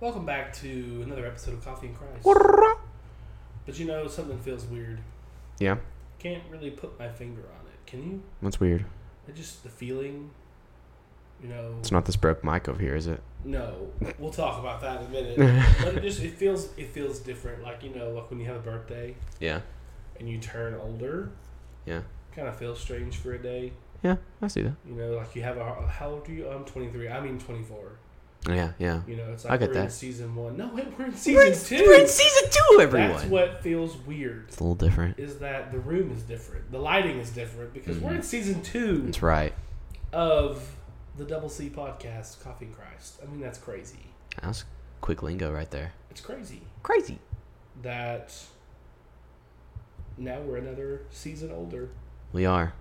Welcome back to another episode of Coffee and Christ. But you know, something feels weird. Yeah. Can't really put my finger on it. Can you? What's weird? It just the feeling. You know. It's not this broke mic over here, is it? No, we'll talk about that in a minute. but it just it feels it feels different. Like you know, like when you have a birthday Yeah. and you turn older. Yeah. Kind of feels strange for a day. Yeah, I see that. You know, like you have a how old are you? I'm 23. I mean 24. Yeah, yeah. You know, it's I like get we're in that. season one. No, wait, we're in We're season in, two. we're in season two, everyone. That's what feels weird. it's a little different. Is that the room is different, the lighting is different because we're mm-hmm. in season two That's right. of the Double C podcast, Coffee and Christ. I mean, that's crazy. That's quick lingo right there. It's crazy Crazy. that now we're another season older. We are.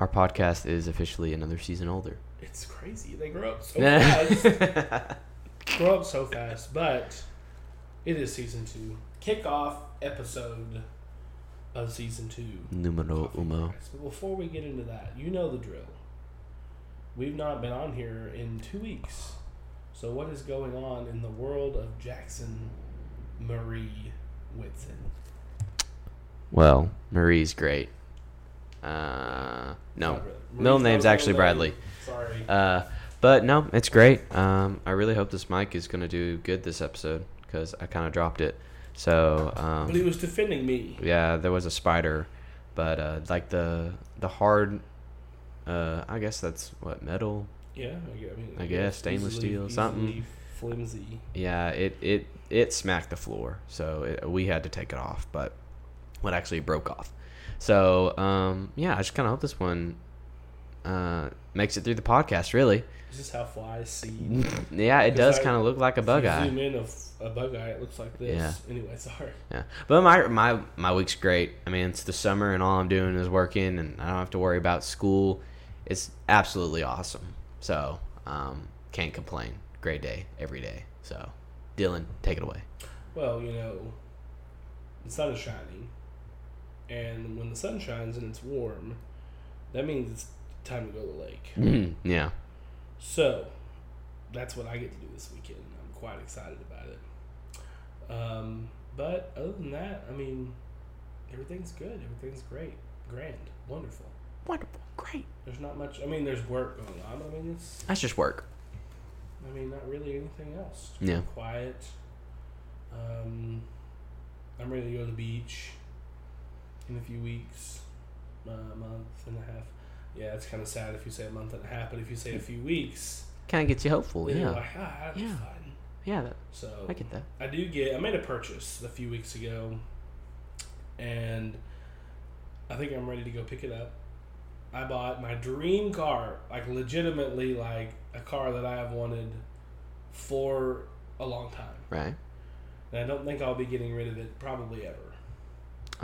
Our podcast is officially another season older. It's crazy. They grow up so fast. grow up so fast, but it is season two. Kickoff episode of season two. Numero Coffee and umo. Christ. But before we get into that, you know the drill. We've not been on here in two weeks. So what is going on in the world of Jackson Marie Whitson? Well, Marie's great. Uh, no. Middle name's actually. Bradley. Sorry. Uh, but no, it's great. Um, I really hope this mic is gonna do good this episode because I kind of dropped it. So um, but he was defending me. Yeah, there was a spider, but uh, like the the hard, uh, I guess that's what metal. Yeah, I gue- I mean, I guess stainless easily- steel, something. flimsy. Yeah, it it it smacked the floor, so it, we had to take it off. But what actually broke off. So um, yeah, I just kind of hope this one uh, makes it through the podcast. Really, this Is this how flies see? yeah, it does kind of look like a If bug you eye. Zoom in of a bug eye, it looks like this. Yeah. Anyway, sorry. Yeah, but my my my week's great. I mean, it's the summer, and all I'm doing is working, and I don't have to worry about school. It's absolutely awesome. So, um, can't complain. Great day every day. So, Dylan, take it away. Well, you know, the sun is shining, and when the sun shines and it's warm, that means it's time to go to the lake. yeah, So, that's what I get to do this weekend. I'm quite excited about it. Um, but other than that, I mean, everything's good. Everything's great, grand, wonderful. wonderful, great. There's not much. I mean, there's work going on. I mean, it's. That's just work. I mean, not really anything else. Just Yeah. Quiet. Um, I'm ready to go to the beach in a few weeks, uh, a month and a half. Yeah, it's kind of sad if you say a month and a half, but if you say a few weeks, Kind of gets you hopeful. Yeah, like, ah, that'd be Yeah. fun. yeah, that, So I get that. I do get. I made a purchase a few weeks ago, and I think I'm ready to go pick it up. I bought my dream car, like legitimately, like a car that I have wanted for a long time, Right? and I don't think I'll be getting rid of it probably ever.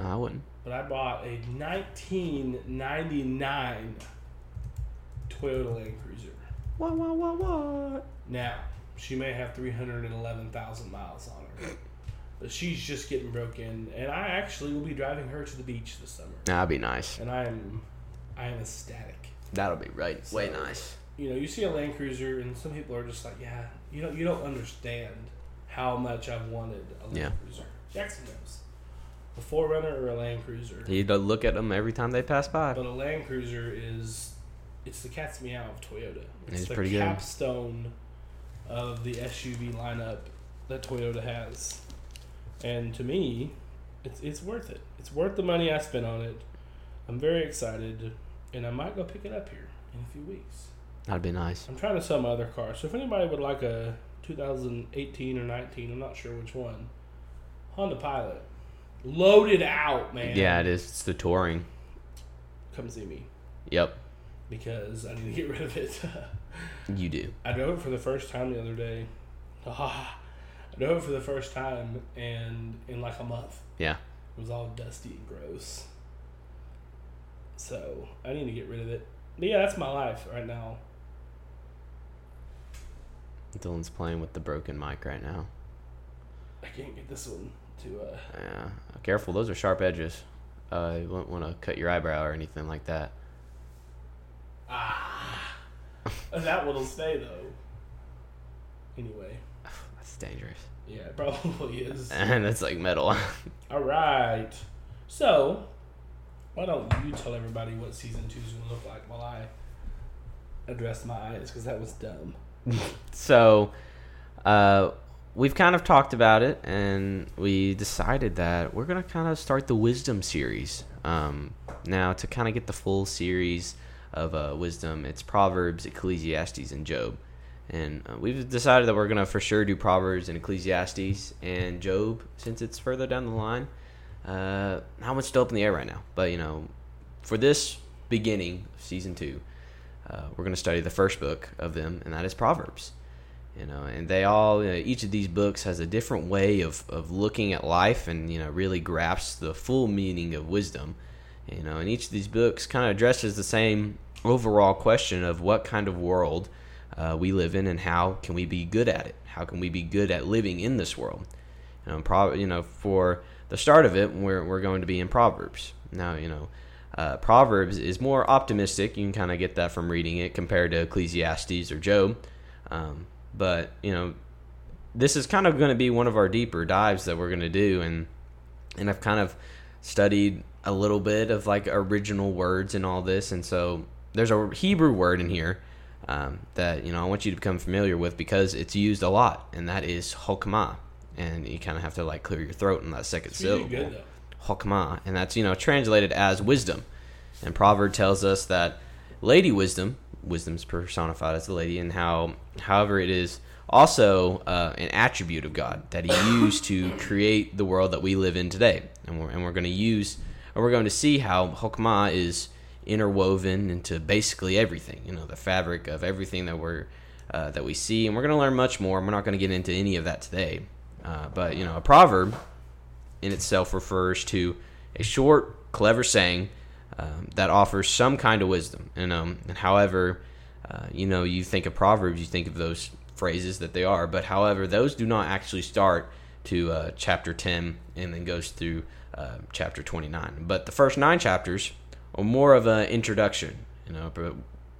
Uh, I wouldn't. But I bought a 1999 Toyota Land Cruiser. What? What? What? What? Now, she may have 311,000 miles on her. But she's just getting broken, and I actually will be driving her to the beach this summer. That'd be nice. And I am I am ecstatic. That'll be right. Way nice. You know, you see a Land Cruiser and some people are just like, yeah, you don't you don't understand how much I've wanted a Land Yeah. Cruiser. Jackson knows. A 4Runner or a Land Cruiser. You to look at them every time they pass by. But a Land Cruiser is it's the cat's meow of Toyota. It's It's the pretty good. capstone of the SUV lineup that Toyota has. And to me, it's it's worth it. It's worth the money I spent on it. I'm very excited and I might go pick it up here in a few weeks. That'd be nice. I'm trying to sell my other car. So if anybody would like a 2018 or 19, I'm not sure which one. Honda Pilot. Loaded out, man. Yeah, it is. It's the touring. Come see me Yep, because I need to get rid of it. you do. I drove it for the first time the other day. Ah, I drove it for the first time and in like a month. Yeah. It was all dusty and gross. So I need to get rid of it. But yeah, that's my life right now. Dylan's playing with the broken mic right now. I can't get this one to uh Yeah, careful. Those are sharp edges. Uh, you wouldn't want to cut your eyebrow or anything like that. ah that one'll stay though. Anyway, That's dangerous. Yeah, it probably is. And it's like metal. All right. So, why don't you tell everybody what season two is going to look like while I address my eyes because that was dumb. so, uh, we've kind of talked about it, and we decided that we're gonna kind of start the wisdom series. Um, now, to kind of get the full series of uh, wisdom, it's Proverbs, Ecclesiastes, and Job. And uh, we've decided that we're gonna for sure do Proverbs and Ecclesiastes and Job since it's further down the line. Uh, how much still up in the air right now? But you know, for this beginning of season two, uh, we're going to study the first book of them, and that is Proverbs. You know, and they all, you know, each of these books has a different way of, of looking at life and, you know, really grasps the full meaning of wisdom. You know, and each of these books kind of addresses the same overall question of what kind of world uh, we live in and how can we be good at it? How can we be good at living in this world? You know, pro- you know for the start of it, we're, we're going to be in Proverbs. Now, you know, uh, Proverbs is more optimistic. You can kind of get that from reading it compared to Ecclesiastes or Job. Um, but you know, this is kind of going to be one of our deeper dives that we're going to do, and and I've kind of studied a little bit of like original words and all this, and so there's a Hebrew word in here um, that you know I want you to become familiar with because it's used a lot, and that is hokmah, and you kind of have to like clear your throat in that second It's really syllable. good. Hokmah, and that's you know translated as wisdom. And Proverb tells us that Lady Wisdom, wisdom's personified as the lady, and how, however, it is also uh, an attribute of God that He used to create the world that we live in today. And we're and we're going to use, and we're going to see how Hokmah is interwoven into basically everything. You know, the fabric of everything that we're uh, that we see, and we're going to learn much more. We're not going to get into any of that today. Uh, but you know, a proverb in itself refers to a short, clever saying um, that offers some kind of wisdom. And, um, and however, uh, you know, you think of proverbs, you think of those phrases that they are. But however, those do not actually start to uh, chapter 10 and then goes through uh, chapter 29. But the first nine chapters are more of an introduction. You know,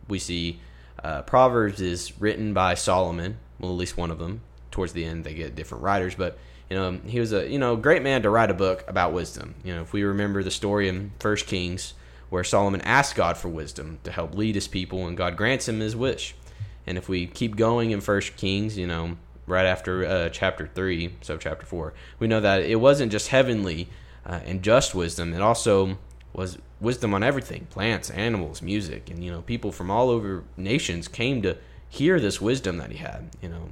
we see uh, Proverbs is written by Solomon. Well, at least one of them. Towards the end, they get different writers, but you know he was a you know great man to write a book about wisdom. You know, if we remember the story in First Kings where Solomon asked God for wisdom to help lead his people, and God grants him his wish. And if we keep going in First Kings, you know, right after uh, chapter three, so chapter four, we know that it wasn't just heavenly uh, and just wisdom; it also was wisdom on everything plants animals music. And you know people from all over nations came to hear this wisdom that he had you know.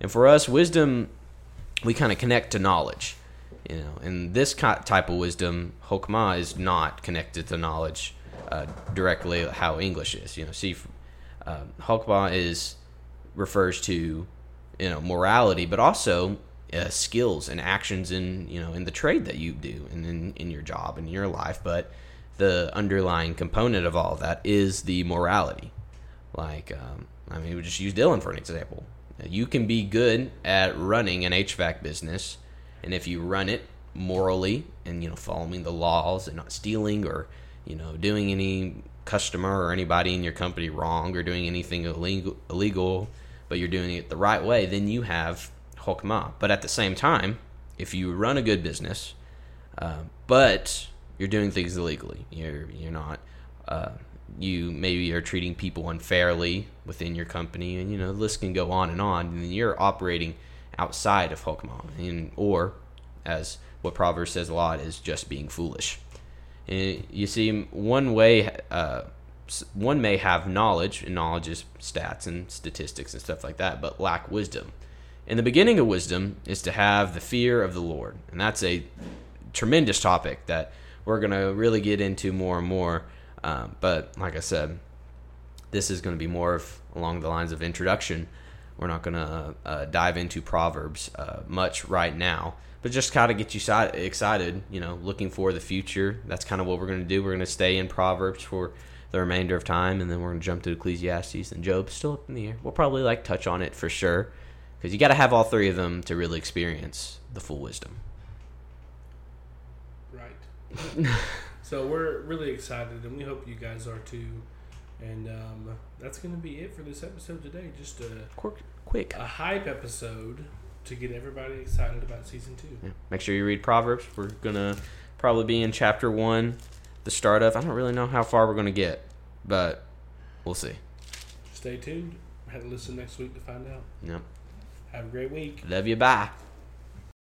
And for us wisdom we kind of connect to knowledge you know and this type of wisdom hokmah is not connected to knowledge uh, directly how english is you know. See uh, hokmah is refers to you know morality but also uh, skills and actions in you know in the trade that you do and in, in your job and your life but the underlying component of all of that is the morality. Like um, i mean we just use dylan for an example. You can be good at running an hvac business and if you run it morally and you know following the laws and not stealing or you know doing any customer or anybody in your company wrong or doing anything illegal, illegal but you're doing it the right way then you have hokmah but at the same time if you run a good business uh, but you're doing things illegally you're you're not uh, you maybe are treating people unfairly within your company and you know the list can go on and on and you're operating outside of hokmah and or as what proverbs says a lot is just being foolish. And you see one way uh, one may have knowledge and knowledge is stats and statistics and stuff like that but lack wisdom. And the beginning of wisdom is to have the fear of the lord and that's a tremendous topic that we're going to really get into more and more um, but like i said this is going to be more of along the lines of introduction we're not going to uh, dive into proverbs uh, much right now but just kind of get you si- excited you know looking for the future that's kind of what we're going to do we're going to stay in proverbs for the remainder of time and then we're going to jump to ecclesiastes and job still up in the air we'll probably like touch on it for sure because you got to have all three of them to really experience the full wisdom Right. so we're really excited, and we hope you guys are too. And um, that's going to be it for this episode today. Just a, quick quick a hype episode to get everybody excited about season two. Yeah. Make sure you read Proverbs. We're gonna probably be in chapter one, the start of. I don't really know how far we're gonna get, but we'll see. Stay tuned. Have to listen next week to find out. Yep. Have a great week. Love you. Bye.